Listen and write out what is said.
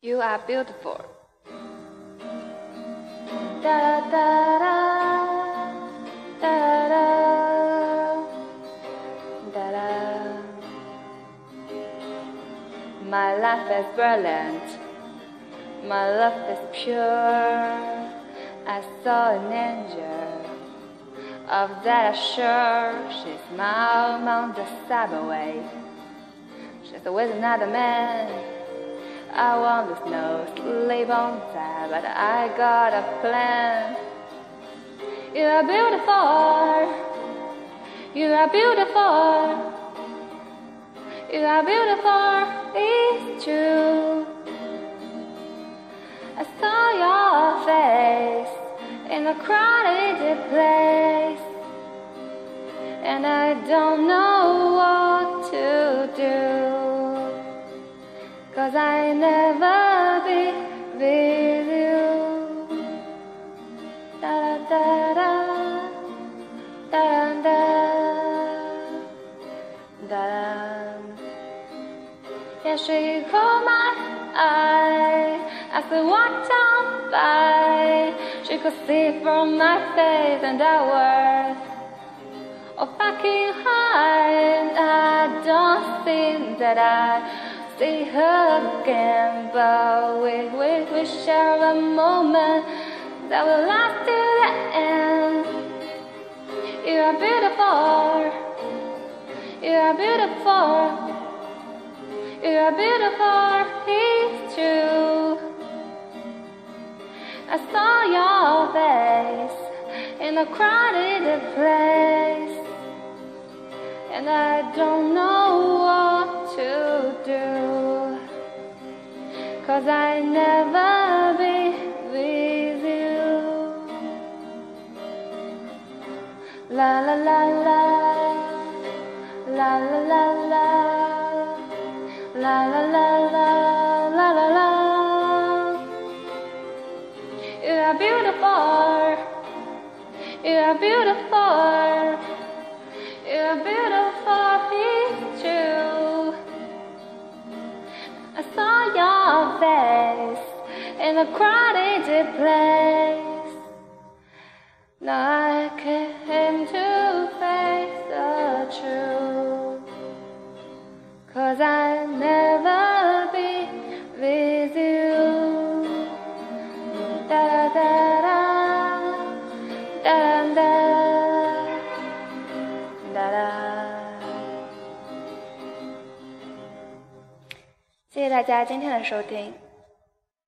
You are beautiful. Da da da da da da. My life is brilliant. My love is pure. I saw an angel. Of that sure. She smiled on the subway. She's with another man. I want the snow, sleep on time, but I got a plan. You are beautiful, you are beautiful, you are beautiful, it's true. I saw your face in a crowded place, and I don't know Cause I never be with you. Da da da da da da da. da. Yeah, she caught my eye as I walked on by. She could see from my face and I was oh fucking high, and I don't think that I see her again, but we, we, we share a moment that will last till the end. You are beautiful, you are beautiful, you are beautiful, it's true. I saw your face in a crowded place, and I don't know Cause I'll never be with you. La la la la, la la la la, la la la la, la la la. You are beautiful, you are beautiful, you are beautiful, in a crowded place. Now I came 谢谢大家今天的收听。